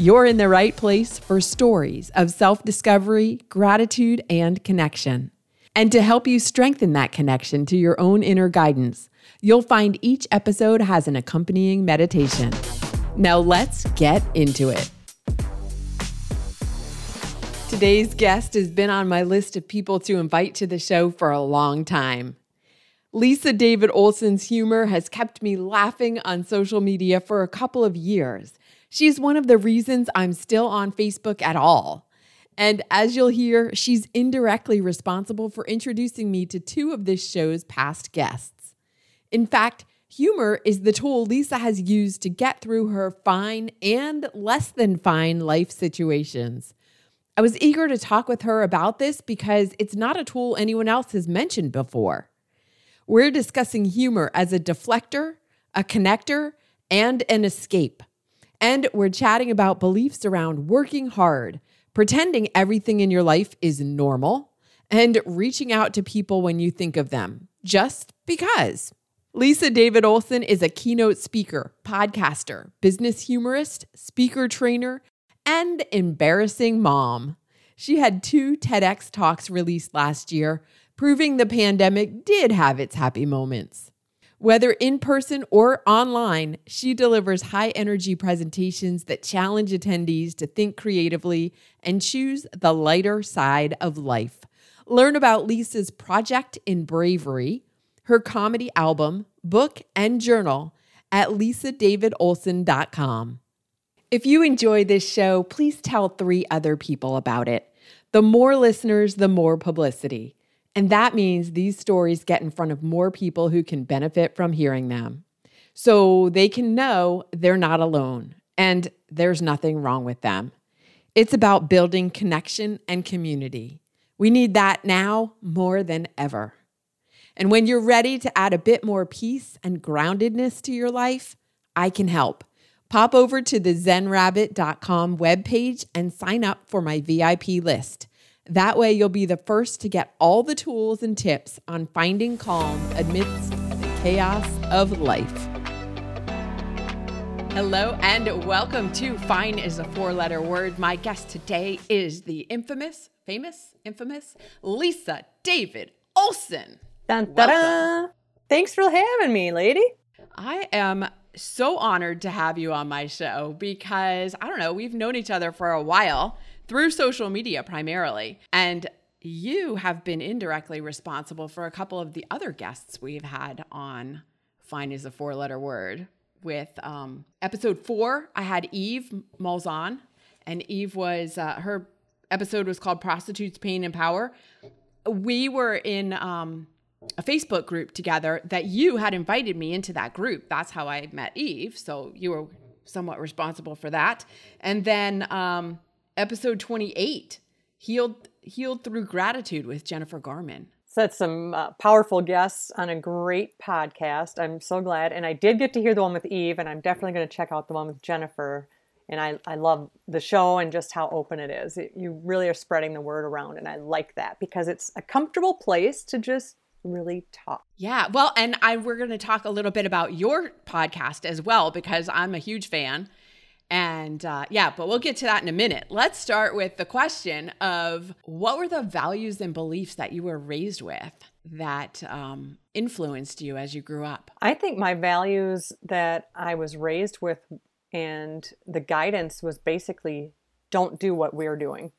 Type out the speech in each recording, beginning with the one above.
You're in the right place for stories of self discovery, gratitude, and connection. And to help you strengthen that connection to your own inner guidance, you'll find each episode has an accompanying meditation. Now let's get into it. Today's guest has been on my list of people to invite to the show for a long time. Lisa David Olson's humor has kept me laughing on social media for a couple of years She's one of the reasons I'm still on Facebook at all. And as you'll hear, she's indirectly responsible for introducing me to two of this show's past guests. In fact, humor is the tool Lisa has used to get through her fine and less than fine life situations. I was eager to talk with her about this because it's not a tool anyone else has mentioned before. We're discussing humor as a deflector, a connector, and an escape. And we're chatting about beliefs around working hard, pretending everything in your life is normal, and reaching out to people when you think of them, just because. Lisa David Olson is a keynote speaker, podcaster, business humorist, speaker trainer, and embarrassing mom. She had two TEDx talks released last year, proving the pandemic did have its happy moments. Whether in person or online, she delivers high energy presentations that challenge attendees to think creatively and choose the lighter side of life. Learn about Lisa's project in bravery, her comedy album, book, and journal at lisadavidolson.com. If you enjoy this show, please tell three other people about it. The more listeners, the more publicity. And that means these stories get in front of more people who can benefit from hearing them. So they can know they're not alone and there's nothing wrong with them. It's about building connection and community. We need that now more than ever. And when you're ready to add a bit more peace and groundedness to your life, I can help. Pop over to the zenrabbit.com webpage and sign up for my VIP list. That way, you'll be the first to get all the tools and tips on finding calm amidst the chaos of life. Hello, and welcome to Fine is a Four Letter Word. My guest today is the infamous, famous, infamous Lisa David Olson. Dun, da, Thanks for having me, lady. I am so honored to have you on my show because I don't know, we've known each other for a while through social media primarily. And you have been indirectly responsible for a couple of the other guests we've had on Fine is a Four Letter Word. With um, episode four, I had Eve Malzahn, and Eve was, uh, her episode was called Prostitutes, Pain, and Power. We were in um, a Facebook group together that you had invited me into that group. That's how I met Eve. So you were somewhat responsible for that. And then um, episode 28 healed healed through gratitude with jennifer garman so that's some uh, powerful guests on a great podcast. I'm so glad and i did get to hear the one with eve and i'm definitely going to check out the one with jennifer. And I, I love the show and just how open it is. It, you really are spreading the word around and i like that because it's a comfortable place to just really talk. Yeah well and i we're going to talk a little bit about your podcast as well because i'm a huge fan and uh, yeah, but we'll get to that in a minute. Let's start with the question of what were the values and beliefs that you were raised with that um, influenced you as you grew up? I think my values that I was raised with and the guidance was basically don't do what we're doing.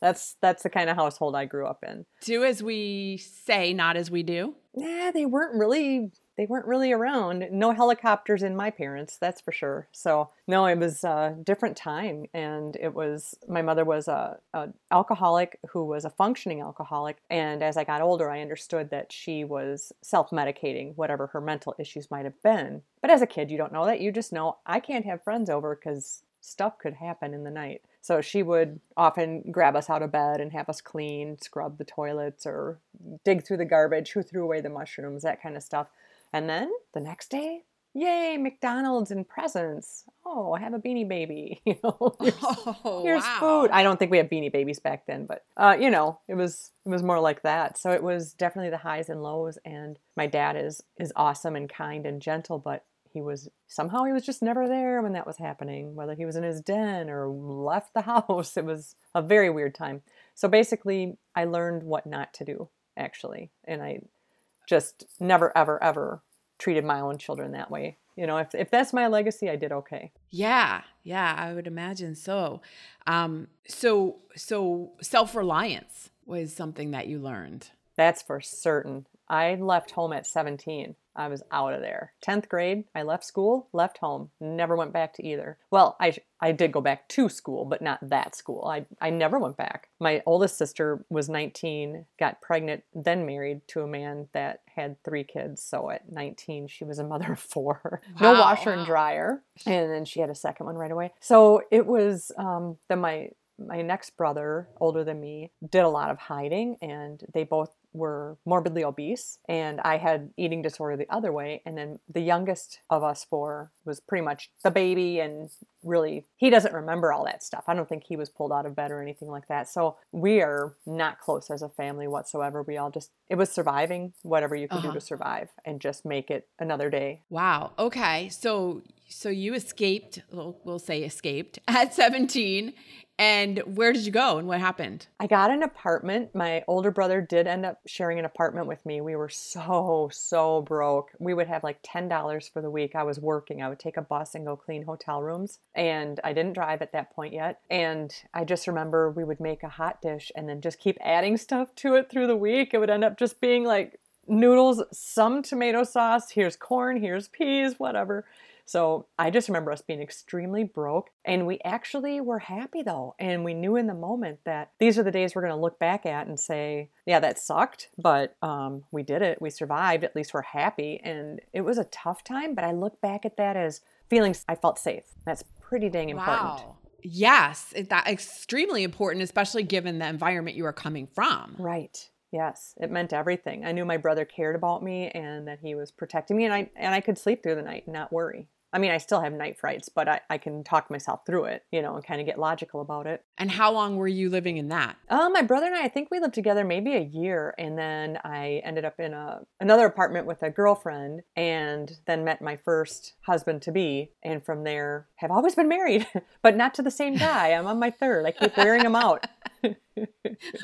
That's that's the kind of household I grew up in. Do as we say, not as we do. Yeah, they weren't really they weren't really around. No helicopters in my parents, that's for sure. So no, it was a different time, and it was my mother was a, a alcoholic who was a functioning alcoholic, and as I got older, I understood that she was self medicating whatever her mental issues might have been. But as a kid, you don't know that. You just know I can't have friends over because stuff could happen in the night. So she would often grab us out of bed and have us clean, scrub the toilets, or dig through the garbage, who threw away the mushrooms, that kind of stuff. And then the next day, yay, McDonald's and presents. Oh, I have a beanie baby. You know, here's, Oh, here's wow. food. I don't think we had beanie babies back then, but uh, you know, it was it was more like that. So it was definitely the highs and lows. And my dad is is awesome and kind and gentle, but he was somehow he was just never there when that was happening. Whether he was in his den or left the house, it was a very weird time. So basically, I learned what not to do actually, and I just never ever ever treated my own children that way. You know, if if that's my legacy, I did okay. Yeah, yeah, I would imagine so. Um, so, so self reliance was something that you learned. That's for certain. I left home at 17. I was out of there. 10th grade, I left school, left home, never went back to either. Well, I, I did go back to school, but not that school. I, I never went back. My oldest sister was 19, got pregnant, then married to a man that had three kids. So at 19, she was a mother of four. no washer wow. and dryer. And then she had a second one right away. So it was, um, then my, my next brother, older than me, did a lot of hiding, and they both were morbidly obese. And I had eating disorder the other way. And then the youngest of us four was pretty much the baby, and really, he doesn't remember all that stuff. I don't think he was pulled out of bed or anything like that. So we are not close as a family whatsoever. We all just, it was surviving whatever you could Uh-huh. do to survive and just make it another day. Wow. Okay. So, so you escaped. We'll, we'll say escaped at seventeen. And where did you go? And what happened? I got an apartment. My older brother did end up sharing an apartment with me. We were so, so broke. We would have like $10 for the week. I was working. I would take a bus and go clean hotel rooms. And I didn't drive at that point yet. And I just remember we would make a hot dish and then just keep adding stuff to it through the week. It would end up just being like noodles, some tomato sauce, here's corn, here's peas, whatever. So I just remember us being extremely broke. And we actually were happy though. And we knew in the moment that these are the days we're going to look back at and say, yeah, that sucked, but um, we did it. We survived. At least we're happy. And it was a tough time, but I look back at that as feeling I felt safe. That's pretty dang important. Wow. Yes, that extremely important, especially given the environment you are coming from. Right. Yes, it meant everything. I knew my brother cared about me and that he was protecting me, and I and I could sleep through the night and not worry. I mean, I still have night frights, but I, I can talk myself through it, you know, and kind of get logical about it. And how long were you living in that? Uh, my brother and I, I think we lived together maybe a year, and then I ended up in a another apartment with a girlfriend, and then met my first husband to be, and from there have always been married, but not to the same guy. I'm on my third. I keep wearing him out.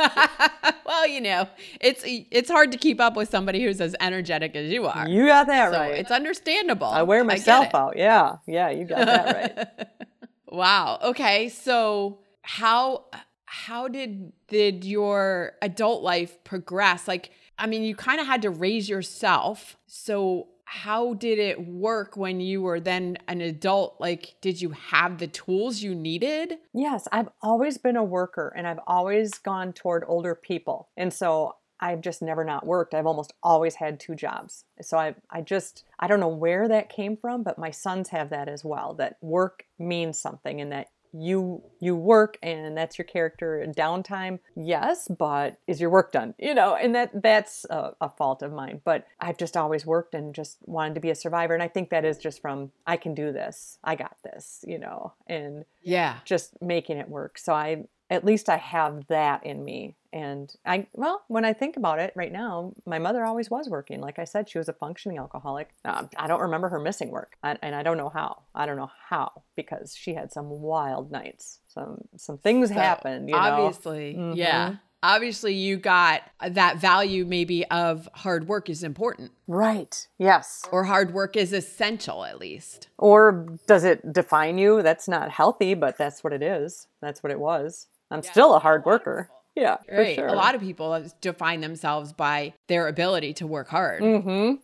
well, you know, it's it's hard to keep up with somebody who's as energetic as you are. You got that so right. it's understandable. I wear myself it. out. Yeah, yeah, you got that right. wow. Okay. So how how did did your adult life progress? Like, I mean, you kind of had to raise yourself. So how did it work when you were then an adult? Like, did you have the tools you needed? Yes, I've always been a worker and I've always gone toward older people. And so I've just never not worked. I've almost always had two jobs. So I I just I don't know where that came from, but my sons have that as well. That work means something and that you you work and that's your character downtime yes but is your work done you know and that that's a, a fault of mine but i've just always worked and just wanted to be a survivor and i think that is just from i can do this i got this you know and Yeah. just making it work. So I at least I have that in me. And I well, when I think about it right now, my mother always was working. Like I said, she was a functioning alcoholic. Um, I don't remember her missing work, I, and I don't know how. I don't know how because she had some wild nights. Some some things So, happened. You know, Obviously. Yeah. Mhm. Obviously, you got that value maybe of hard work is important, right? Yes. or hard work is essential at least. Or does it define you? That's not healthy, but that's what it is. That's what it was. I'm still a hard worker. Yeah, for Right. sure. A lot of people define themselves by their ability to work hard, Mm-hmm.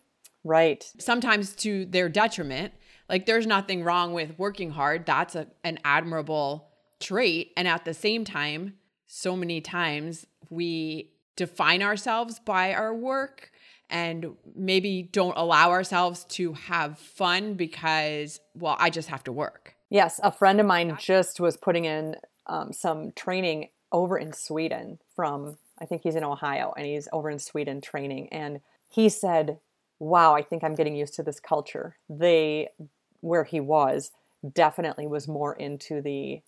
Right. sometimes to their detriment. Like, there's nothing wrong with working hard. That's a, an admirable trait. And at the same time, so many times we define ourselves by our work and maybe don't allow ourselves to have fun because, well, I just have to work. Yes, a friend of mine just was putting in um, some training over in Sweden from, I think he's in Ohio and he's over in Sweden training. And he said, Wow, I think I'm getting used to this culture. They, where he was, definitely was more into the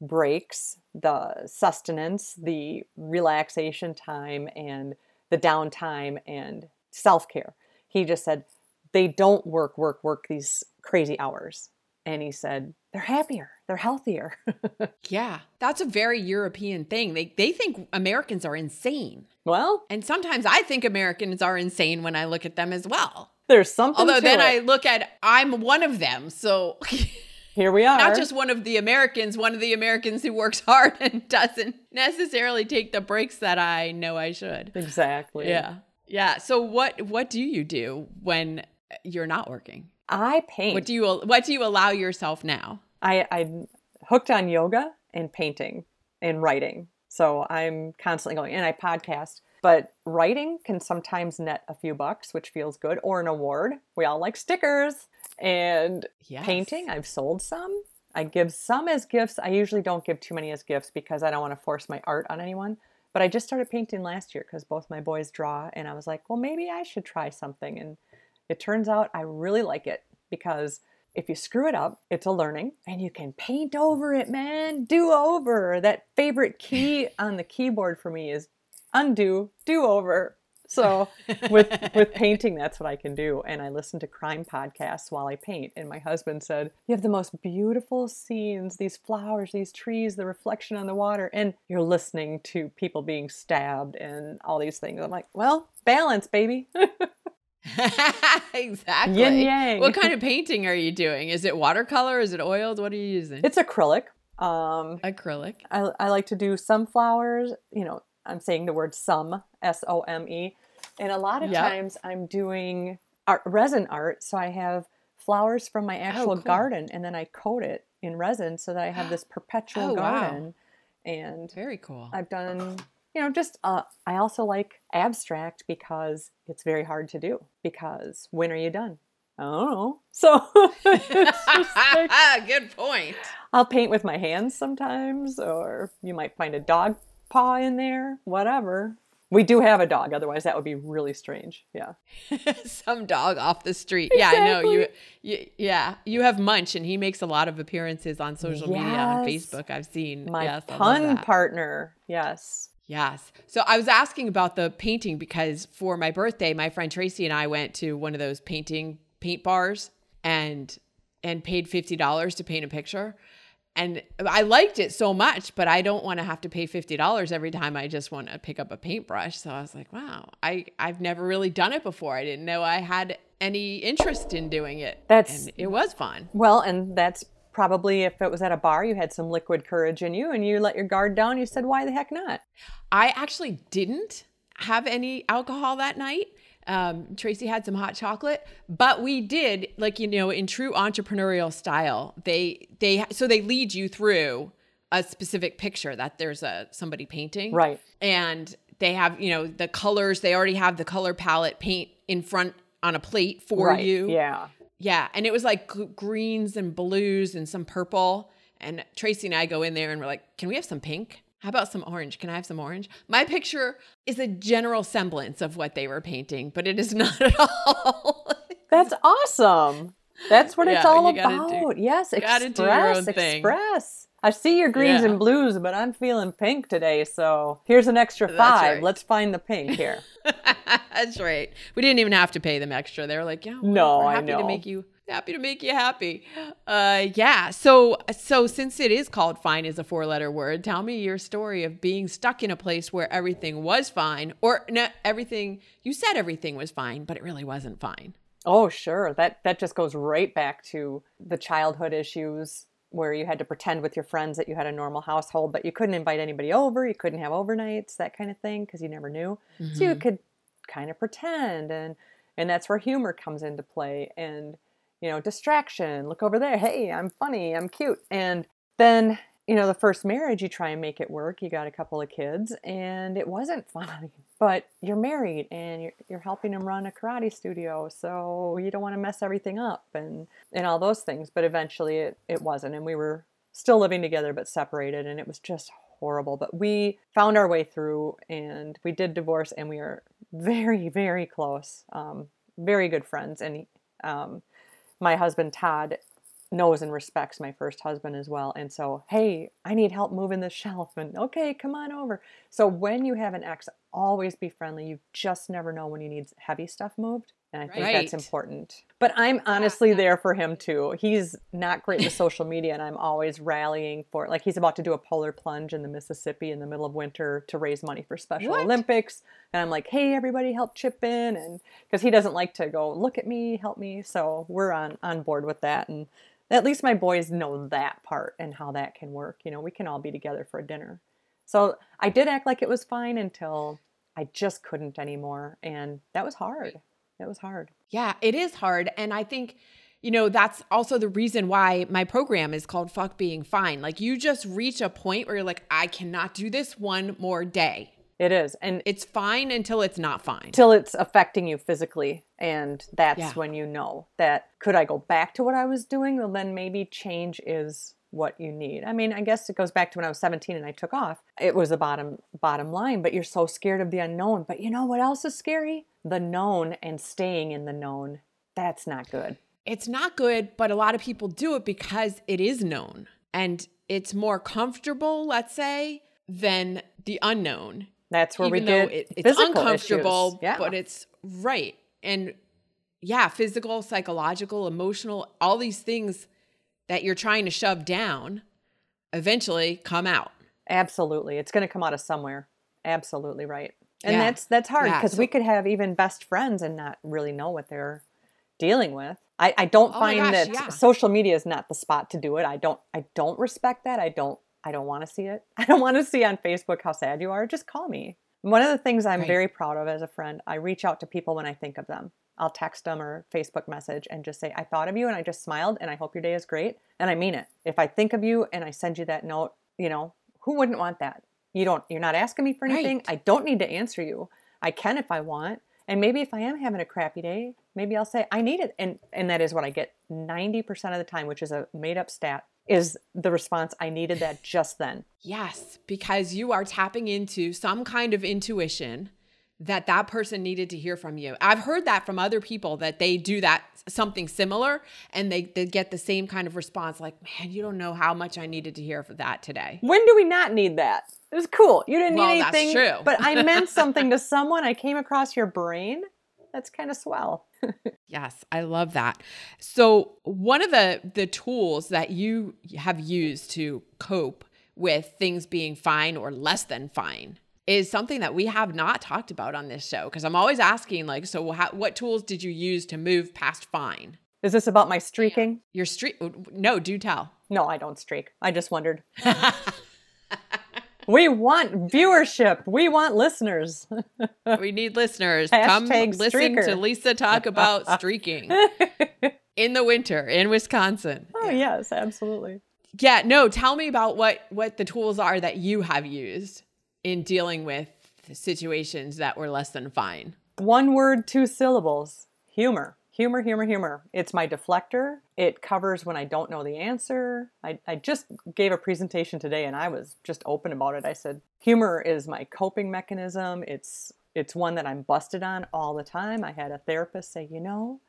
breaks, the sustenance, the relaxation time, and the downtime and self care. He just said, they don't work, work, work these crazy hours. And he said, they're happier, they're healthier. yeah, that's a very European thing. They, they think Americans are insane. Well, and sometimes I think Americans are insane when I look at them as well. There's something. Although then it. I look at I'm one of them, so here we are. Not just one of the Americans, one of the Americans who works hard and doesn't necessarily take the breaks that I know I should. Exactly. Yeah. Yeah. So what what do you do when you're not working? I paint. What do you what do you allow yourself now? I I'm hooked on yoga and painting and writing. So I'm constantly going and I podcast. But writing can sometimes net a few bucks, which feels good, or an award. We all like stickers. And yes. painting, I've sold some. I give some as gifts. I usually don't give too many as gifts because I don't want to force my art on anyone. But I just started painting last year because both my boys draw, and I was like, well, maybe I should try something. And it turns out I really like it because if you screw it up, it's a learning and you can paint over it, man. Do over. That favorite key on the keyboard for me is undo, do over. So with with painting, that's what I can do. And I listen to crime podcasts while I paint. And my husband said, "You have the most beautiful scenes, these flowers, these trees, the reflection on the water, and you're listening to people being stabbed and all these things." I'm like, "Well, balance, baby." exactly. Yin yang. What kind of painting are you doing? Is it watercolor? Is it oiled? What are you using? It's acrylic. Um, acrylic. I, I like to do some flowers. You know, I'm saying the word some, S O M E. And a lot of yep. times I'm doing art, resin art. So I have flowers from my oh, actual oh, cool. garden and then I coat it in resin so that I have this perpetual oh, garden. Wow. And very cool. I've done, you know, just, uh, I also like abstract because it's very hard to do. Because when are you done? I don't know. So, like, good point. I'll paint with my hands sometimes, or you might find a dog paw in there, whatever. We do have a dog, otherwise that would be really strange. Yeah. Some dog off the street. Exactly. Yeah, I know. You, you yeah, you have Munch and he makes a lot of appearances on social yes. media on Facebook. I've seen my yes, pun partner. Yes. Yes. So I was asking about the painting because for my birthday, my friend Tracy and I went to one of those painting paint bars and and paid $50 to paint a picture and I liked it so much, but I don't want to have to pay fifty dollars every time I just want to pick up a paintbrush. So I was like, wow, I I've never really done it before. I didn't know I had any interest in doing it. That's and it was fun. Well, and that's probably if it was at a bar, you had some liquid courage in you, and you let your guard down. You said, why the heck not? I actually didn't have any alcohol that night. Um, Tracy had some hot chocolate, but we did like you know in true entrepreneurial style. They they so they lead you through a specific picture that there's a somebody painting, right? And they have you know the colors. They already have the color palette paint in front on a plate for right. you. Yeah, yeah, and it was like greens and blues and some purple. And Tracy and I go in there and we're like, "Can we have some pink?" How about some orange? Can I have some orange? My picture is a general semblance of what they were painting, but it is not at all. That's awesome. That's what yeah, it's all about. Do, yes, express, express. I see your greens yeah. and blues, but I'm feeling pink today, so here's an extra five. Right. Let's find the pink here. That's right. We didn't even have to pay them extra. They were like, "Yeah, no, we're happy to make you happy to make you happy. Uh, yeah. So, so since it is called fine is a four letter word, tell me your story of being stuck in a place where everything was fine, or no, everything you said everything was fine, but it really wasn't fine. Oh, sure. That that just goes right back to the childhood issues where you had to pretend with your friends that you had a normal household, but you couldn't invite anybody over, you couldn't have overnights, that kind of thing, because you never knew. Mm-hmm. So you mm-hmm. could kind of pretend and and that's where humor comes into play and you know, distraction, look over there. Hey, I'm funny, I'm cute. And then, you know, the first marriage, you try and make it work. You got a couple of kids, and it wasn't fun. But you're married and you're, you're helping him run a karate studio. So you don't want to mess everything up and, and all those things. But eventually it, it wasn't. And we were still living together but separated, and it was just horrible. But we found our way through, and we did divorce, and we are very, very close, um, very good friends. And um, my husband Todd knows and respects my first husband as well. And so, hey, I need help moving this shelf. And okay, come on over. So, when you have an ex, always be friendly. You just never know when you need heavy stuff moved. And I think right. that's important. But I'm honestly yeah, there for him too. He's not great with social media, and I'm always rallying for. Like he's about to do a polar plunge in the Mississippi in the middle of winter to raise money for Special what? Olympics. And I'm like, hey, everybody, help chip in. And because he doesn't like to go, look at me, help me. So we're on, on board with that. And at least my boys know that part and how that can work. You know, we can all be together for a dinner. So I did act like it was fine until I just couldn't anymore. And that was hard. That was hard. Yeah, it is hard. And I think, you know, that's also the reason why my program is called Fuck Being Fine. Like you just reach a point where you're like, I cannot do this one more day. It is. And it's fine until it's not fine. Till it's affecting you physically. And that's yeah. when you know that could I go back to what I was doing? Well, then maybe change is what you need. I mean, I guess it goes back to when I was 17 and I took off. It was the bottom bottom line, but you're so scared of the unknown. But you know what else is scary? The known and staying in the known. That's not good. It's not good, but a lot of people do it because it is known and it's more comfortable, let's say, than the unknown. That's where Even we get it, it's uncomfortable, yeah. but it's right. And yeah, physical, psychological, emotional, all these things that you're trying to shove down eventually come out. Absolutely. It's going to come out of somewhere. Absolutely right. And yeah. that's that's hard because yeah, we could have even best friends and not really know what they're dealing with. I, I don't oh find gosh, that yeah. social media is not the spot to do it. I don't I don't respect that. I don't I don't want to see it. I don't want to see on Facebook how sad you are. Just call me. One of the things I'm right. very proud of as a friend, I reach out to people when I think of them. I'll text them or Facebook message and just say, I thought of you and I just smiled and I hope your day is great. And I mean it. If I think of you and I send you that note, you know, who wouldn't want that? You don't, you're not asking me for anything. Right. I don't need to answer you. I can if I want. And maybe if I am having a crappy day, maybe I'll say, I need it. And, and that is what I get 90% of the time, which is a made up stat is the response I needed that just then. Yes, because you are tapping into some kind of intuition that that person needed to hear from you. I've heard that from other people that they do that something similar and they, they get the same kind of response like, man, you don't know how much I needed to hear for that today. When do we not need that? It was cool. You didn't well, need anything. That's true. but I meant something to someone. I came across your brain. That's kind of swell. yes, I love that. So, one of the the tools that you have used to cope with things being fine or less than fine is something that we have not talked about on this show because I'm always asking like so how, what tools did you use to move past fine? Is this about my streaking? Your streak No, do tell. No, I don't streak. I just wondered. we want viewership. We want listeners. we need listeners. Come listen to Lisa talk about streaking in the winter in Wisconsin. Oh, yeah. yes, absolutely. Yeah, no, tell me about what what the tools are that you have used in dealing with situations that were less than fine? One word, two syllables humor. Humor, humor, humor. It's my deflector. It covers when I don't know the answer. I, I just gave a presentation today and I was just open about it. I said, humor is my coping mechanism. It's it's one that I'm busted on all the time. I had a therapist say, you know,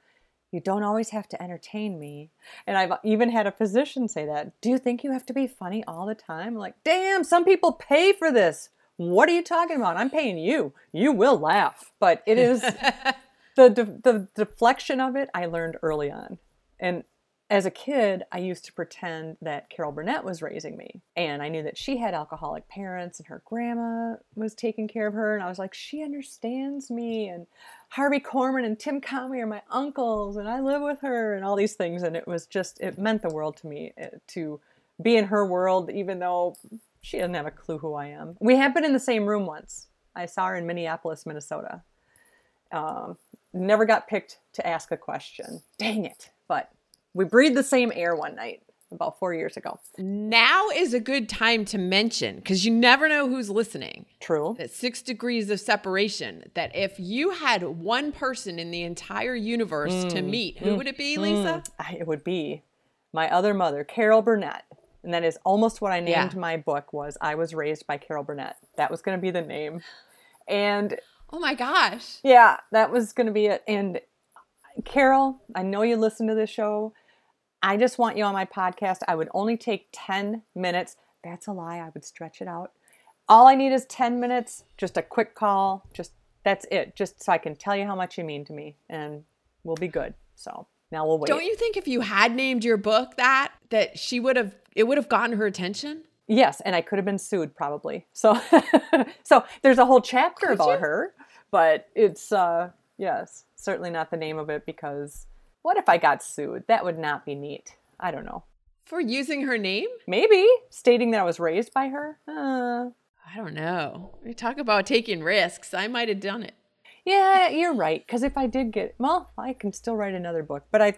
you don't always have to entertain me. And I've even had a physician say that. Do you think you have to be funny all the time? Like, damn, some people pay for this. What are you talking about? I'm paying you. You will laugh. But it is the, de- the deflection of it, I learned early on. And as a kid, I used to pretend that Carol Burnett was raising me. And I knew that she had alcoholic parents and her grandma was taking care of her. And I was like, she understands me. And Harvey Korman and Tim Conway are my uncles. And I live with her and all these things. And it was just, it meant the world to me eh, to be in her world, even though she doesn't have a clue who I am. We have been in the same room once. I saw her in Minneapolis, Minnesota. Um, never got picked to ask a question. Dang it. But we breathed the same air one night about four years ago. Now is a good time to mention, because you never know who's listening. True. That six degrees of separation. That if you had one person in the entire universe mm, to meet, who mm, would it be, Lisa? Mm, it would be my other mother, Carol Burnett. And that is almost what I named Yeah. my book was I was raised by Carol Burnett. That was going to be the name. And Oh my gosh. yeah, that was going to be it. And Carol, I know you listen to this show. I just want you on my podcast. I would only take 10 minutes. That's a lie. I would stretch it out. All I need is 10 minutes, just a quick call. Just that's it. Just so I can tell you how much you mean to me and we'll be good. So now we'll wait. Don't you think if you had named your book that that she would have it would have gotten her attention? Yes, and I could have been sued probably. So so there's a whole chapter Could about you? her, but it's uh yes, certainly not the name of it because what if I got sued? That would not be neat. I don't know. For using her name? Maybe stating that I was raised by her. Uh, I don't know. We talk about taking risks. I might have done it. yeah, you're right. Because if I did get, well, I can still write another book. But I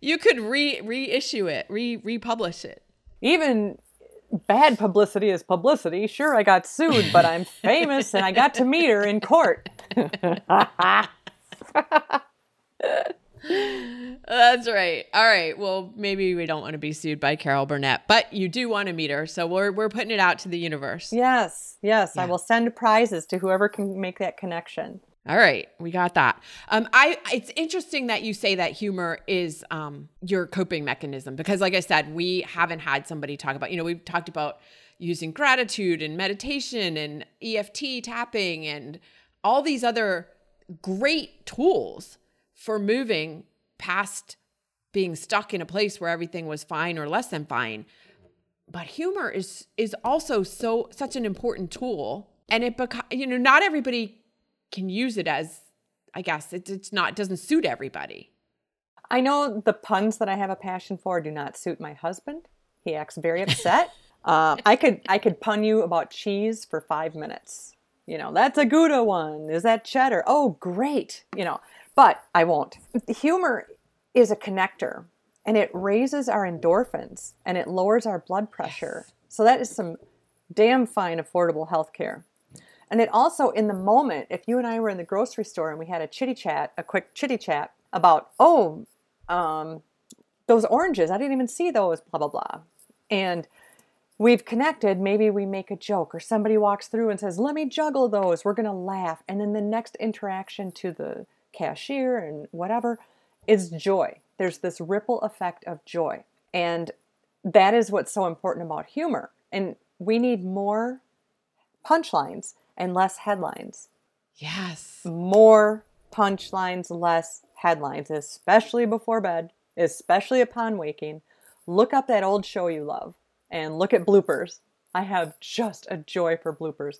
You could re reissue it, re republish it. Even bad publicity is publicity. Sure, I got sued, but I'm famous and I got to meet her in court. That's right. All right. Well, maybe we don't want to be sued by Carol Burnett, but you do want to meet her. So we're we're putting it out to the universe. yes, yes, I will send prizes to whoever can make that connection. All right, we got that. Um, I it's interesting that you say that humor is um your coping mechanism because, like I said, we haven't had somebody talk about. You know, we've talked about using gratitude and meditation and EFT tapping and all these other great tools for moving past being stuck in a place where everything was fine or less than fine but humor is is also so such an important tool and it beca- you know not everybody can use it as i guess it, it's not doesn't suit everybody I know the puns that I have a passion for do not suit my husband. He acts very upset. um, I could I could pun you about cheese for five minutes. You know, that's a Gouda one. Is that cheddar? Oh, great. You know, but I won't. Humor is a connector, and it raises our endorphins and it lowers our blood pressure. So that is some damn fine affordable health care. And it also, in the moment, if you and I were in the grocery store and we had a chitty chat, a quick chitty chat about, oh, um, those oranges, I didn't even see those, blah, blah, blah. And we've connected, maybe we make a joke or somebody walks through and says, let me juggle those. We're going to laugh. And then the next interaction to the cashier and whatever is joy. There's this ripple effect of joy. And that is what's so important about humor. And we need more punchlines and less headlines. yes More punchlines, less headlines, especially before bed, especially upon waking. Look up that old show you love and look at bloopers. I have just a joy for bloopers.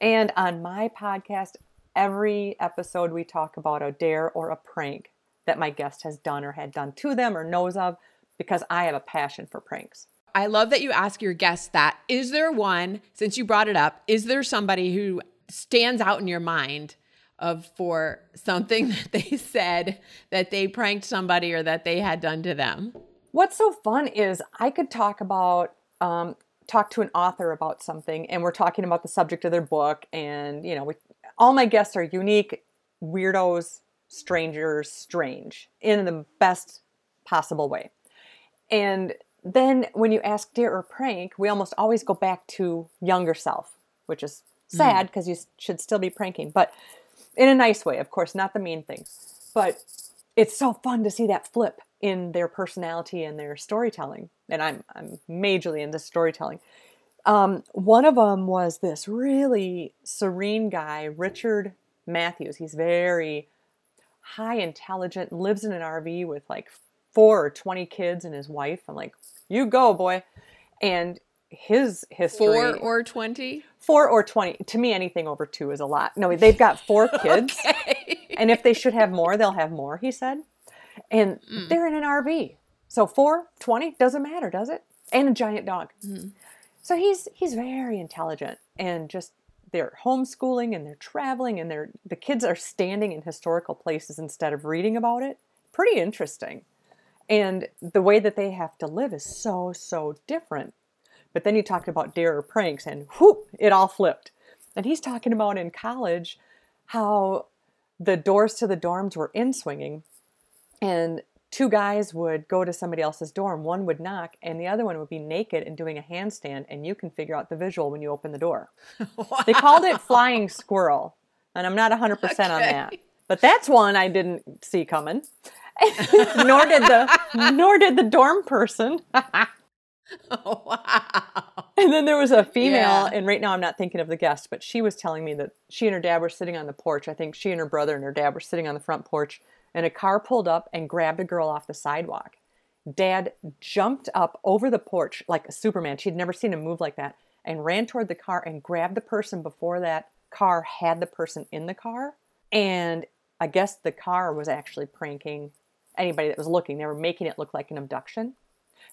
And on my podcast, every episode we talk about a dare or a prank that my guest has done or had done to them or knows of because I have a passion for pranks. I love that you ask your guests that is there one since you brought it up is there somebody who stands out in your mind of for something that they said that they pranked somebody or that they had done to them What's so fun is I could talk about, um, talk to an author about something, and we're talking about the subject of their book, and you know, we, all my guests are unique, weirdos, strangers, strange in the best possible way. And then when you ask dare or prank, we almost always go back to younger self, which is sad because you should still be pranking, but in a nice way, of course, not the mean things. But it's so fun to see that flip in their personality and their storytelling. And I'm I'm majorly into storytelling. Um, one of them was this really serene guy, Richard Matthews. He's very high intelligent, lives in an RV with like four or 20 kids and his wife. I'm like, you go, boy. And his history four or 20 four or 20 to me anything over two is a lot. No they've got four kids. And if they should have more they'll have more he said. And mm. they're in an rv so four 20 doesn't matter does it? And a giant dog. Mm-hmm. So he's he's very intelligent and just they're homeschooling and they're traveling and they're the kids are standing in historical places instead of reading about it. Pretty interesting and the way that they have to live is so so different but then you talked about dare or pranks, and whoop, it all flipped. And he's talking about in college how the doors to the dorms were in swinging, and two guys would go to somebody else's dorm. One would knock, and the other one would be naked and doing a handstand, and you can figure out the visual when you open the door. wow. They called it flying squirrel, and I'm not 100% okay. on that. But that's one I didn't see coming. nor did the nor did the dorm person. oh, wow. And then there was a female, yeah. and right now I'm not thinking of the guest, but she was telling me that she and her dad were sitting on the porch. I think she and her brother and her dad were sitting on the front porch and a car pulled up and grabbed a girl off the sidewalk. Dad jumped up over the porch like a Superman. She'd never seen him move like that and ran toward the car and grabbed the person before that car had the person in the car. And I guess the car was actually pranking anybody that was looking. They were making it look like an abduction.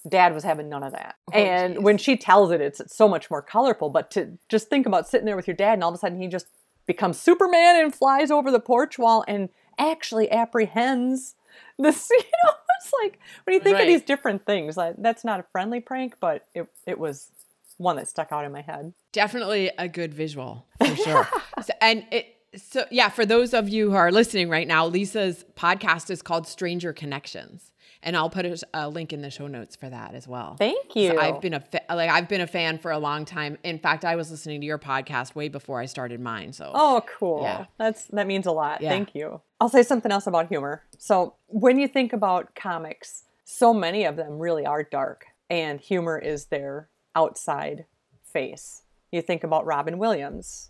Dad was having none of that. Oh, and geez. when she tells it, it's, it's so much more colorful. But to just think about sitting there with your dad and all of a sudden he just becomes Superman and flies over the porch wall and actually apprehends this you know it's like when you think right. of these different things like that's not a friendly prank but it, it was one that stuck out in my head definitely a good visual for sure so, and it so yeah for those of you who are listening right now lisa's podcast is called stranger connections and I'll put a, a, link in the show notes for that as well. Thank you. So I've been a fa- like I've been a fan for a long time. In fact, I was listening to your podcast way before I started mine. So oh, cool. Yeah. That's that means a lot. Yeah. Thank you. I'll say something else about humor. So when you think about comics, so many of them really are dark, and humor is their outside face. You think about Robin Williams,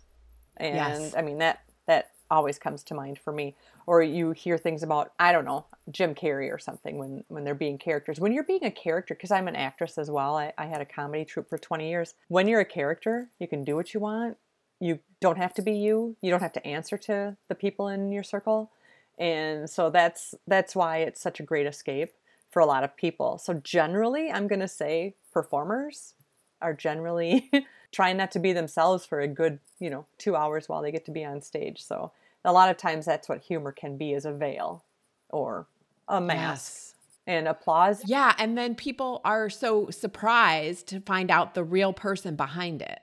and yes. I mean that that always comes to mind for me. Or you hear things about, I don't know, Jim Carrey or something when, when they're being characters. When you're being a character, because I'm an actress as well, I, I had a comedy troupe for 20 years. When you're a character, you can do what you want. You don't have to be you. You don't have to answer to the people in your circle. And so that's that's why it's such a great escape for a lot of people. So generally, I'm going to say performers are generally trying not to be themselves for a good, you know, 2 hours while they get to be on stage. So a lot of times that's what humor can be is a veil or a mask. Yes. And applause. Yeah. And then people are so surprised to find out the real person behind it.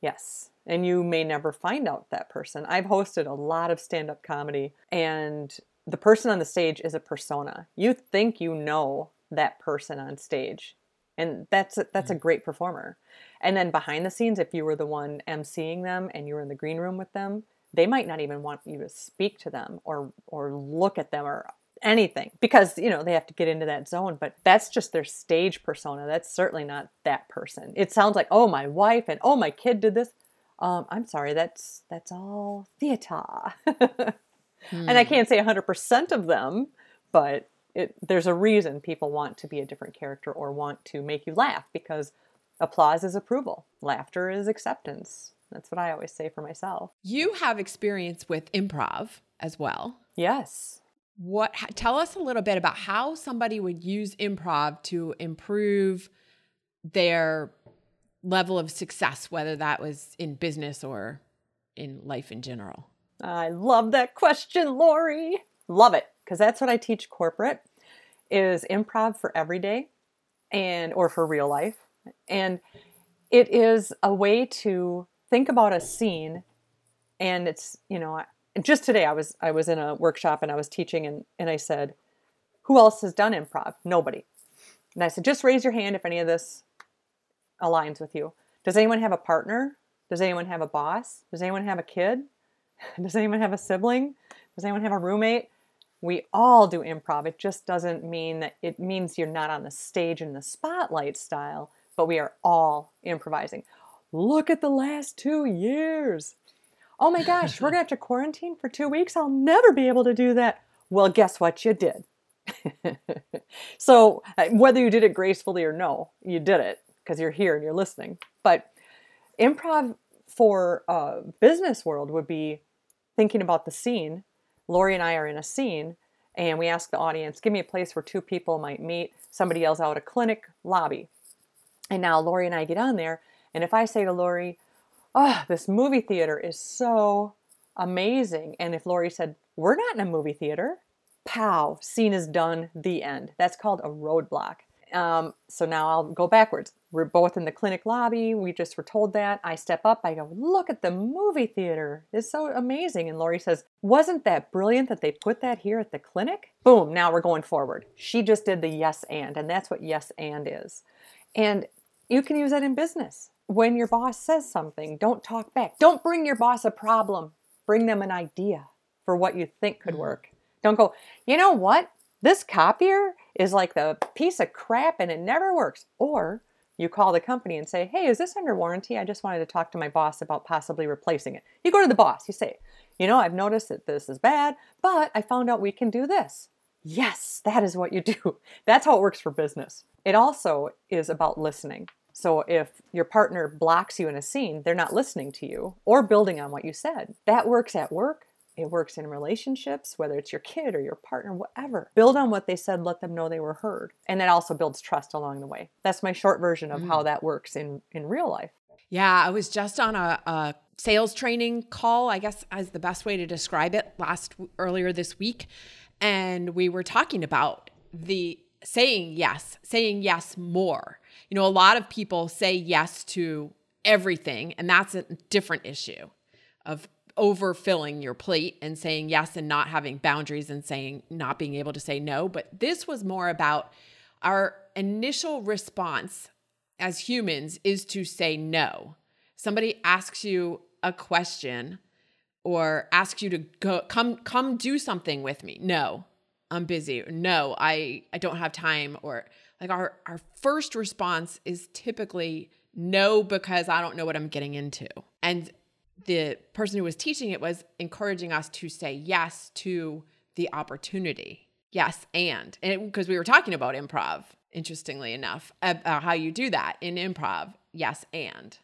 Yes. And you may never find out that person. I've hosted a lot of stand up comedy, and the person on the stage is a persona. You think you know that person on stage, and that's a, that's a mm. great performer. And then behind the scenes, if you were the one emceeing them and you were in the green room with them, they might not even want you to speak to them or or look at them or anything because you know they have to get into that zone but that's just their stage persona that's certainly not that person it sounds like oh my wife and oh my kid did this um, i'm sorry that's that's all theater hmm. and i hmm. can't say 100% of them but it, there's a reason people want to be a different character or want to make you laugh because applause is approval laughter is acceptance that's what I always say for myself. You have experience with improv as well. Yes. What tell us a little bit about how somebody would use improv to improve their level of success whether that was in business or in life in general. I love that question, Lori. Love it because that's what I teach corporate is improv for everyday and or for real life. And it is a way to think about a scene and it's you know just today i was i was in a workshop and i was teaching and, and i said who else has done improv? Nobody. And i said just raise your hand if any of this aligns with you. Does anyone have a partner? Does anyone have a boss? Does anyone have a kid? Does anyone have a sibling? Does anyone have a roommate? We all do improv. It just doesn't mean that it means you're not on the stage in the spotlight style but we are all improvising look at the last two years. Oh my gosh, we're going to have to quarantine for two weeks. I'll never be able to do that. Well, guess what? You did. so, uh, whether you did it gracefully or no, you did it because you're here and you're listening. But improv for a business world would be thinking about the scene. Lori and I are in a scene, and we ask the audience, give me a place where two people might meet. Somebody yells out a clinic lobby. And now Lori and I get on there, and if I say to Lori, oh, this movie theater is so amazing. And if Lori said, we're not in a movie theater, pow, scene is done, the end. That's called a roadblock. Um, so now I'll go backwards. We're both in the clinic lobby. We just were told that. I step up. I go, look at the movie theater. It's so amazing. And Lori says, wasn't that brilliant that they put that here at the clinic? Boom, now we're going forward. She just did the yes and, and that's what yes and is. And you can use that in business. When your boss says something, don't talk back. Don't bring your boss a problem. Bring them an idea for what you think could mm-hmm. work. Don't go, you know what? This copier is like the piece of crap and it never works. Or you call the company and say, hey, is this under warranty? I just wanted to talk to my boss about possibly replacing it. You go to the boss, you say, you know, I've noticed that this is bad, but I found out we can do this. Yes, that is what you do. That's how it works for business. It also is about listening. So if your partner blocks you in a scene, they're not listening to you or building on what you said. That works at work. It works in relationships, whether it's your kid or your partner, whatever. Build on what they said, let them know they were heard. And that also builds trust along the way. That's my short version of mm. how that works in, in real life. Yeah, I was just on a, a sales training call, I guess as the best way to describe it, last earlier this week. And we were talking about the saying yes, saying yes more. You know, a lot of people say yes to everything, and that's a different issue of overfilling your plate and saying yes and not having boundaries and saying not being able to say no. But this was more about our initial response as humans is to say no. Somebody asks you a question or asks you to go come come do something with me. No. I'm busy. No, I I don't have time or like our our first response is typically no because I don't know what I'm getting into. And the person who was teaching it was encouraging us to say yes to the opportunity. Yes, and because we were talking about improv, interestingly enough, about how you do that in improv. Yes, and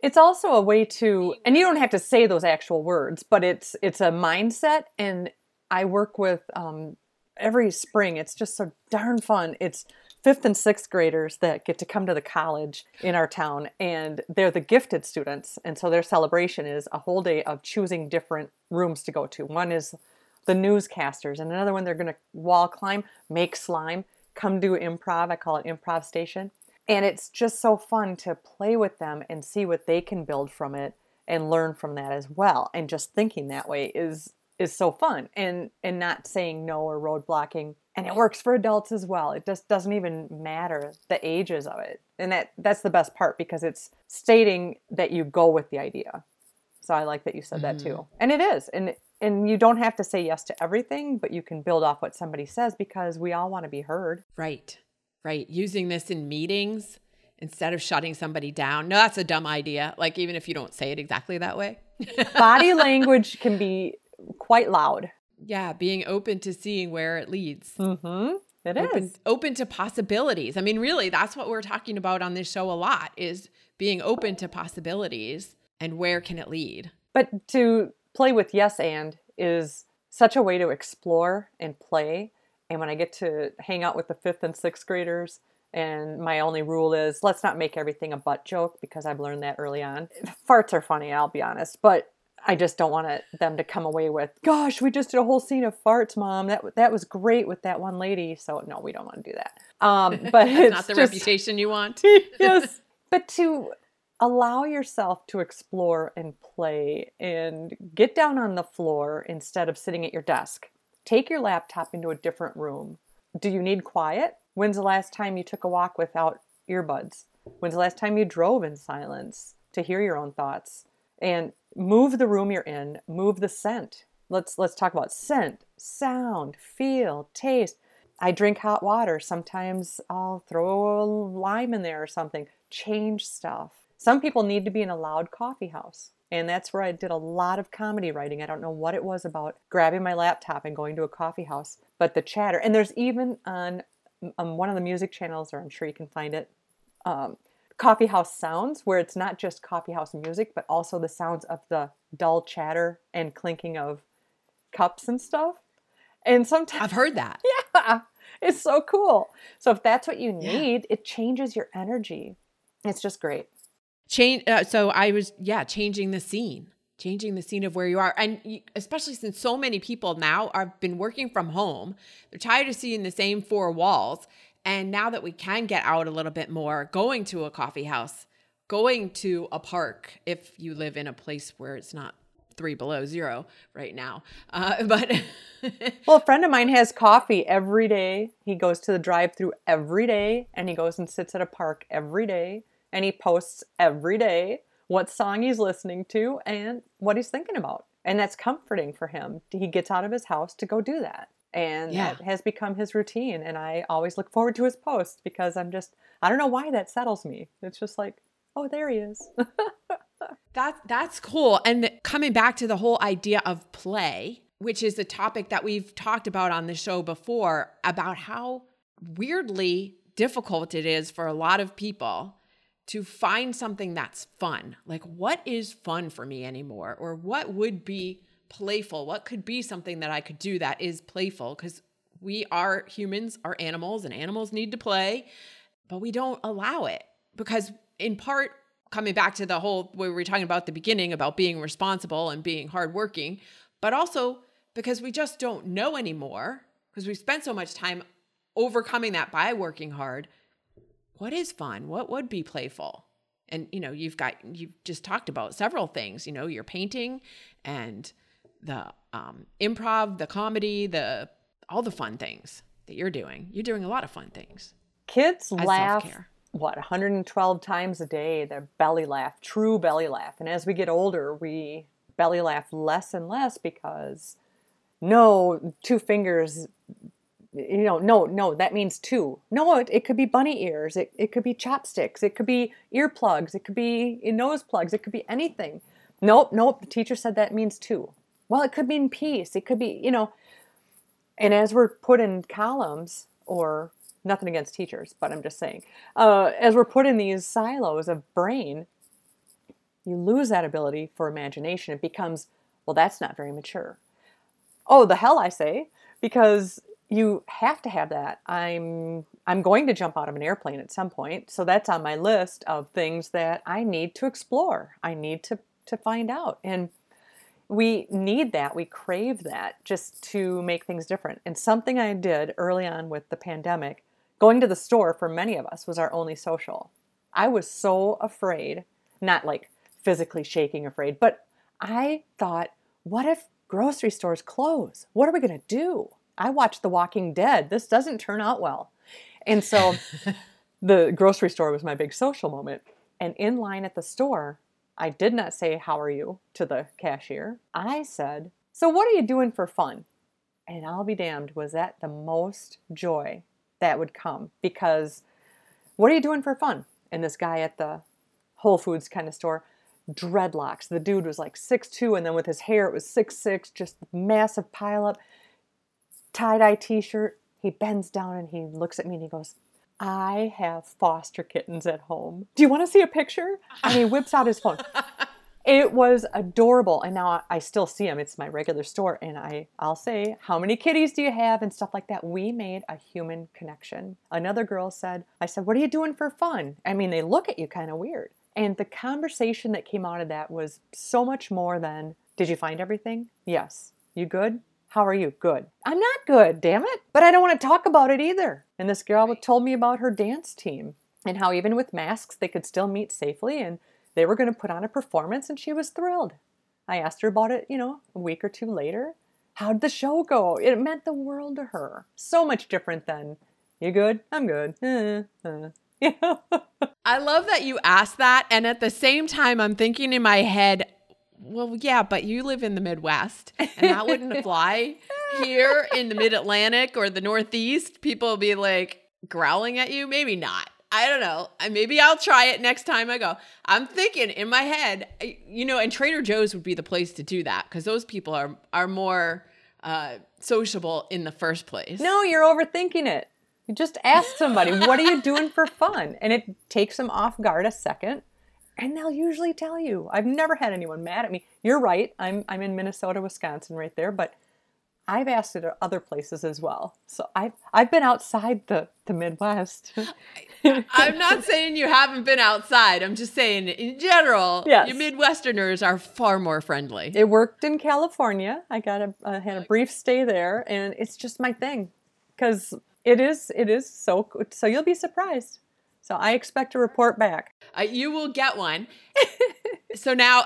it's also a way to, and you don't have to say those actual words, but it's it's a mindset. And I work with um, every spring. It's just so darn fun. It's fifth and sixth graders that get to come to the college in our town and they're the gifted students and so their celebration is a whole day of choosing different rooms to go to. One is the newscasters and another one they're going to wall climb make slime come do improv i call it improv station. And it's just so fun to play with them and see what they can build from it and learn from that as well. And just thinking that way is is so fun and and not saying no or roadblocking and it works for adults as well. It just doesn't even matter the ages of it. And that that's the best part because it's stating that you go with the idea. So i like that you said mm-hmm. that too. Mm-hmm. and it is and and you don't have to say yes to everything but you can build off what somebody says because we all want to be heard. Right right. Using this in meetings instead of shutting somebody down. No that's a dumb idea like even if you don't say it exactly that way. Body language can be quite loud yeah, being open to seeing where it leads. Mm-hmm. It open, is. open to possibilities. I mean, really, that's what we're talking about on this show a lot is being open to possibilities and where can it lead. But to play with yes and is such a way to explore and play. And when I get to hang out with the fifth and sixth graders, and my only rule is let's not make everything a butt joke because I've learned that early on. Farts are funny, I'll be honest, but I just don't want it, them to come away with, "Gosh, we just did a whole scene of farts, mom. That that was great with that one lady." So no, we don't want to do that. Um, but it's not the just, reputation you want. yes, but to allow yourself to explore and play and get down on the floor instead of sitting at your desk. Take your laptop into a different room. Do you need quiet? When's the last time you took a walk without earbuds? When's the last time you drove in silence to hear your own thoughts? And move the room you're in, move the scent. Let's let's talk about scent, sound, feel, taste. I drink hot water. Sometimes I'll throw a lime in there or something. Change stuff. Some people need to be in a loud coffee house. And that's where I did a lot of comedy writing. I don't know what it was about grabbing my laptop and going to a coffee house, but the chatter. And there's even on um, one of the music channels, or I'm sure you can find it, um, coffee house sounds where it's not just coffee house music but also the sounds of the dull chatter and clinking of cups and stuff. And sometimes i've heard that. Yeah it's so cool. So if that's what you need yeah. it changes your energy. It's just great. Change uh, so i was yeah changing the scene changing the scene of where you are. And especially since so many people now have been working from home they're tired of seeing the same four walls And now that we can get out a little bit more, going to a coffee house, going to a park, if you live in a place where it's not three below zero right now. Uh, but well, a friend of mine has coffee every day. He goes to the drive through every day and he goes and sits at a park every day and he posts every day what song he's listening to and what he's thinking about. And that's comforting for him. He gets out of his house to go do that. And yeah. that has become his routine. And I always look forward to his posts because I'm just, I don't know why that settles me. It's just like, oh, there he is. that, that's cool. And coming back to the whole idea of play, which is a topic that we've talked about on the show before, about how weirdly difficult it is for a lot of people to find something that's fun. Like, what is fun for me anymore? Or what would be playful? What could be something that I could do that is playful? Because we are humans, are animals, and animals need to play, but we don't allow it because, in part, coming back to the whole we were talking about the beginning about being responsible and being hardworking, but also because we just don't know anymore because we spent so much time overcoming that by working hard what is fun? What would be playful? And you know, you've got you've just talked about several things. You know, your painting and the um, improv, the comedy, the all the fun things that you're doing. You're doing a lot of fun things. Kids laugh self-care. what 112 times a day. Their belly laugh, true belly laugh. And as we get older, we belly laugh less and less because no two fingers you know, no, no, that means two. No, it, it could be bunny ears. It, it could be chopsticks. It could be earplugs. It could be nose plugs. It could be anything. Nope, nope. The teacher said that means two. Well, it could mean peace. It could be, you know, and as we're put in columns or nothing against teachers, but I'm just saying, uh, as we're put in these silos of brain, you lose that ability for imagination. It becomes, well, that's not very mature. Oh, the hell I say, because you have to have that. I'm I'm going to jump out of an airplane at some point, so that's on my list of things that I need to explore. I need to to find out. And we need that. We crave that just to make things different. And something I did early on with the pandemic, going to the store for many of us was our only social. I was so afraid, not like physically shaking afraid, but I thought, what if grocery stores close? What are we going to do? I watched The Walking Dead. This doesn't turn out well. And so the grocery store was my big social moment. And in line at the store, I did not say, How are you? to the cashier. I said, So what are you doing for fun? And I'll be damned, was that the most joy that would come? Because what are you doing for fun? And this guy at the Whole Foods kind of store, dreadlocks. The dude was like six two, and then with his hair, it was six six, just massive pile up tie dye t shirt. He bends down and he looks at me and he goes, I have foster kittens at home. Do you want to see a picture? And he whips out his phone. It was adorable. And now I still see him. It's my regular store. And I, I'll say, How many kitties do you have? And stuff like that. We made a human connection. Another girl said, I said, What are you doing for fun? I mean, they look at you kind of weird. And the conversation that came out of that was so much more than, Did you find everything? Yes. You good? How are you? Good. I'm not good, damn it. But I don't want to talk about it either. And this girl told me about her dance team and how even with masks, they could still meet safely and they were going to put on a performance and she was thrilled. I asked her about it, you know, a week or two later. How'd the show go? It meant the world to her. So much different than, you good? I'm good. Uh, uh. I love that you asked that. And at the same time, I'm thinking in my head, well, yeah, but you live in the Midwest, and that wouldn't apply here in the Mid Atlantic or the Northeast. People will be like growling at you. Maybe not. I don't know. Maybe I'll try it next time I go. I'm thinking in my head, you know, and Trader Joe's would be the place to do that because those people are are more uh, sociable in the first place. No, you're overthinking it. You just ask somebody, "What are you doing for fun?" And it takes them off guard a second and they'll usually tell you. I've never had anyone mad at me. You're right. I'm I'm in Minnesota, Wisconsin, right there, but I've asked it at other places as well. So I've I've been outside the the Midwest. I'm not saying you haven't been outside. I'm just saying in general, yes. you Midwesterners are far more friendly. It worked in California. I got a I had a brief stay there, and it's just my thing because It is. It is so. So you'll be surprised. So I expect a report back. Uh, you will get one. so now,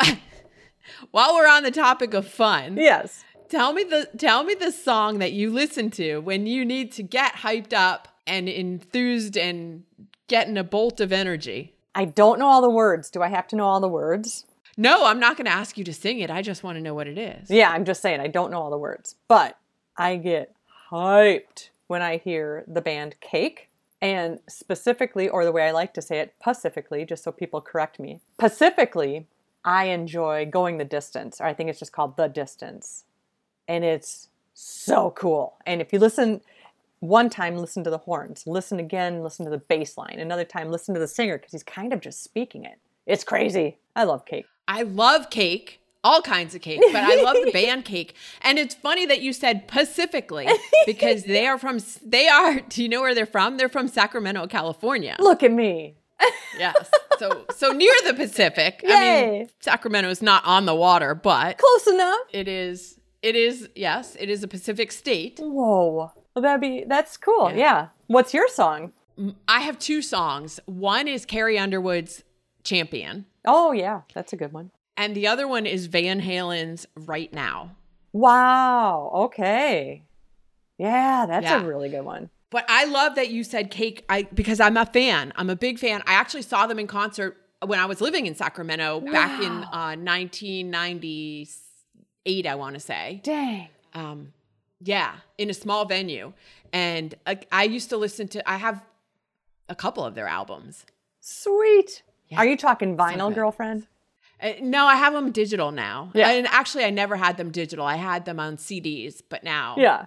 while we're on the topic of fun, Yes. tell me the tell me the song that you listen to when you need to get hyped up and enthused and getting a bolt of energy. I don't know all the words. Do I have to know all the words? No, I'm not going to ask you to sing it. I just want to know what it is. Yeah, I'm just saying I don't know all the words, but I get hyped when I hear the band Cake. And specifically, or the way I like to say it, pacifically, just so people correct me. Pacifically, I enjoy going the distance, or I think it's just called The Distance. And it's so cool. And if you listen one time, listen to the horns, listen again, listen to the bass line, another time, listen to the singer because he's kind of just speaking it. It's crazy. I love Cake. I love cake, all kinds of cake, but I love the band cake. And it's funny that you said Pacifically because they are from, they are, do you know where they're from? They're from Sacramento, California. Look at me. Yes. So, so near the Pacific. I mean, Sacramento is not on the water, but Close enough. it is, it is, yes, it is a Pacific state. Whoa. Well, that'd be, that's cool. Yeah. Yeah. What's your song? I have two songs. One is Carrie Underwood's Champion, Oh, yeah. That's a good one. And the other one is Van Halen's Right Now. Wow. Okay. Yeah, that's Yeah. a really good one. But I love that you said cake I because I'm a fan. I'm a big fan. I actually saw them in concert when I was living in Sacramento back in uh, 1998, I want to say. Dang. Um, yeah, in a small venue. And uh, I used to listen to, I have a couple of their albums. Sweet. Yeah. Are you talking vinyl, good. girlfriend? Uh, no, I have them digital now. Yeah. And actually, I never had them digital. I had them on CDs, but now. Yeah.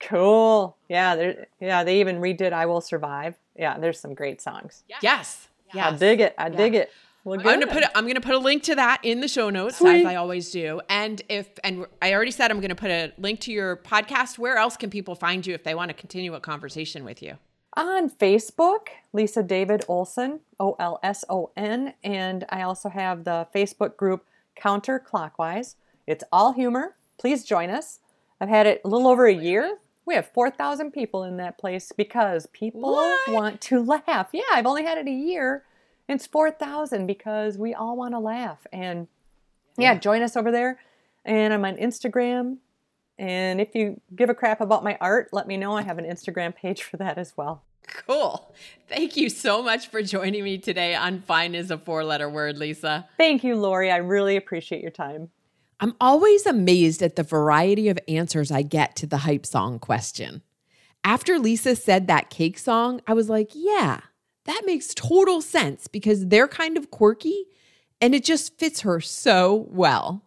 Cool. Yeah, there yeah, they even redid I Will Survive. Yeah, there's some great songs. Yes. I Yes. dig it. I dig it. Well, I'm gonna put a, I'm gonna put a link to that in the show notes Sweet. as I always do. And if and I already said I'm gonna put a link to your podcast. Where else can people find you if they want to continue a conversation with you? On Facebook, Lisa David Olson, O L S O N, and I also have the Facebook group Counterclockwise. It's all humor. Please join us. I've had it a little over a year. We have 4,000 people in that place because people What? want to laugh. Yeah, I've only had it a year. It's 4,000 because we all want to laugh. And yeah, join us over there. And I'm on Instagram. And if you give a crap about my art, let me know. I have an Instagram page for that as well. Cool. Thank you so much for joining me today on Fine is a four letter word, Lisa. Thank you, Lori. I really appreciate your time. I'm always amazed at the variety of answers I get to the hype song question. After Lisa said that cake song, I was like, yeah, that makes total sense because they're kind of quirky and it just fits her so well.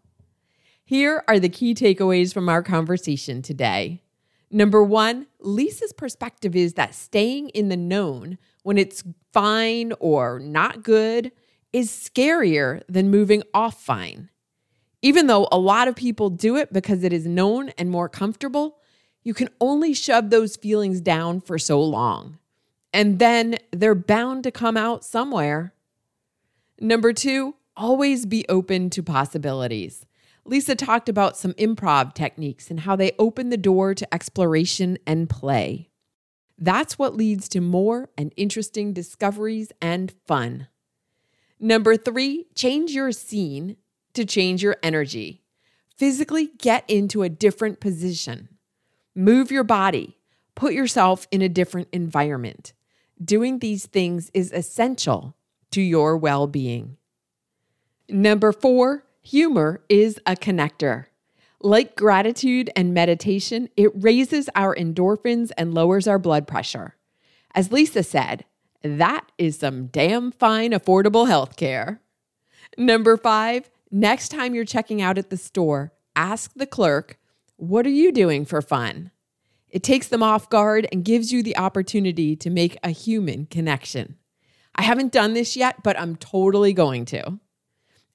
Here are the key takeaways from our conversation today. Number one, Lisa's perspective is that staying in the known when it's fine or not good is scarier than moving off fine. Even though a lot of people do it because it is known and more comfortable, you can only shove those feelings down for so long. And then they're bound to come out somewhere. Number two, always be open to possibilities. Lisa talked about some improv techniques and how they open the door to exploration and play. That's what leads to more and interesting discoveries and fun. Number three, change your scene to change your energy. Physically get into a different position. Move your body. Put yourself in a different environment. Doing these things is essential to your well being. Number four, humor is a connector. Like gratitude and meditation, it raises our endorphins and lowers our blood pressure. As Lisa said, that is some damn fine, affordable health care. Number five, next time you're checking out at the store, ask the clerk, What are you doing for fun? It takes them off guard and gives you the opportunity to make a human connection. I haven't done this yet, but I'm totally going to.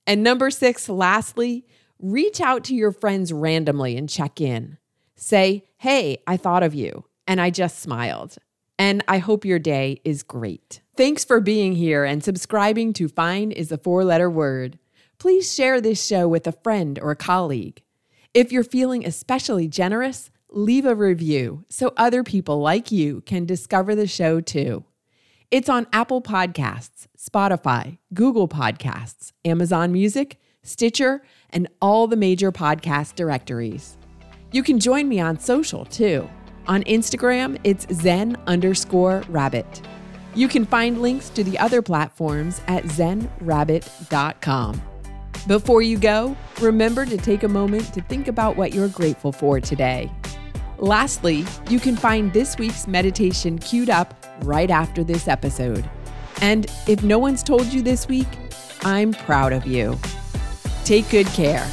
And number six, lastly, reach out to your friends randomly and check in. Say, Hey, I thought of you, and I just smiled. And I hope your day is great. Thanks for being here and subscribing to Fine is a four letter word. Please share this show with a friend or a colleague. If you're feeling especially generous, leave a review so other people like you can discover the show too. It's on Apple Podcasts, Spotify, Google Podcasts, Amazon Music, Stitcher, and all the major podcast directories. You can join me on social too. On Instagram, it's zen underscore rabbit. You can find links to the other platforms at zenrabbit.com. Before you go, remember to take a moment to think about what you're grateful for today. Lastly, you can find this week's meditation queued up right after this episode. And if no one's told you this week, I'm proud of you. Take good care.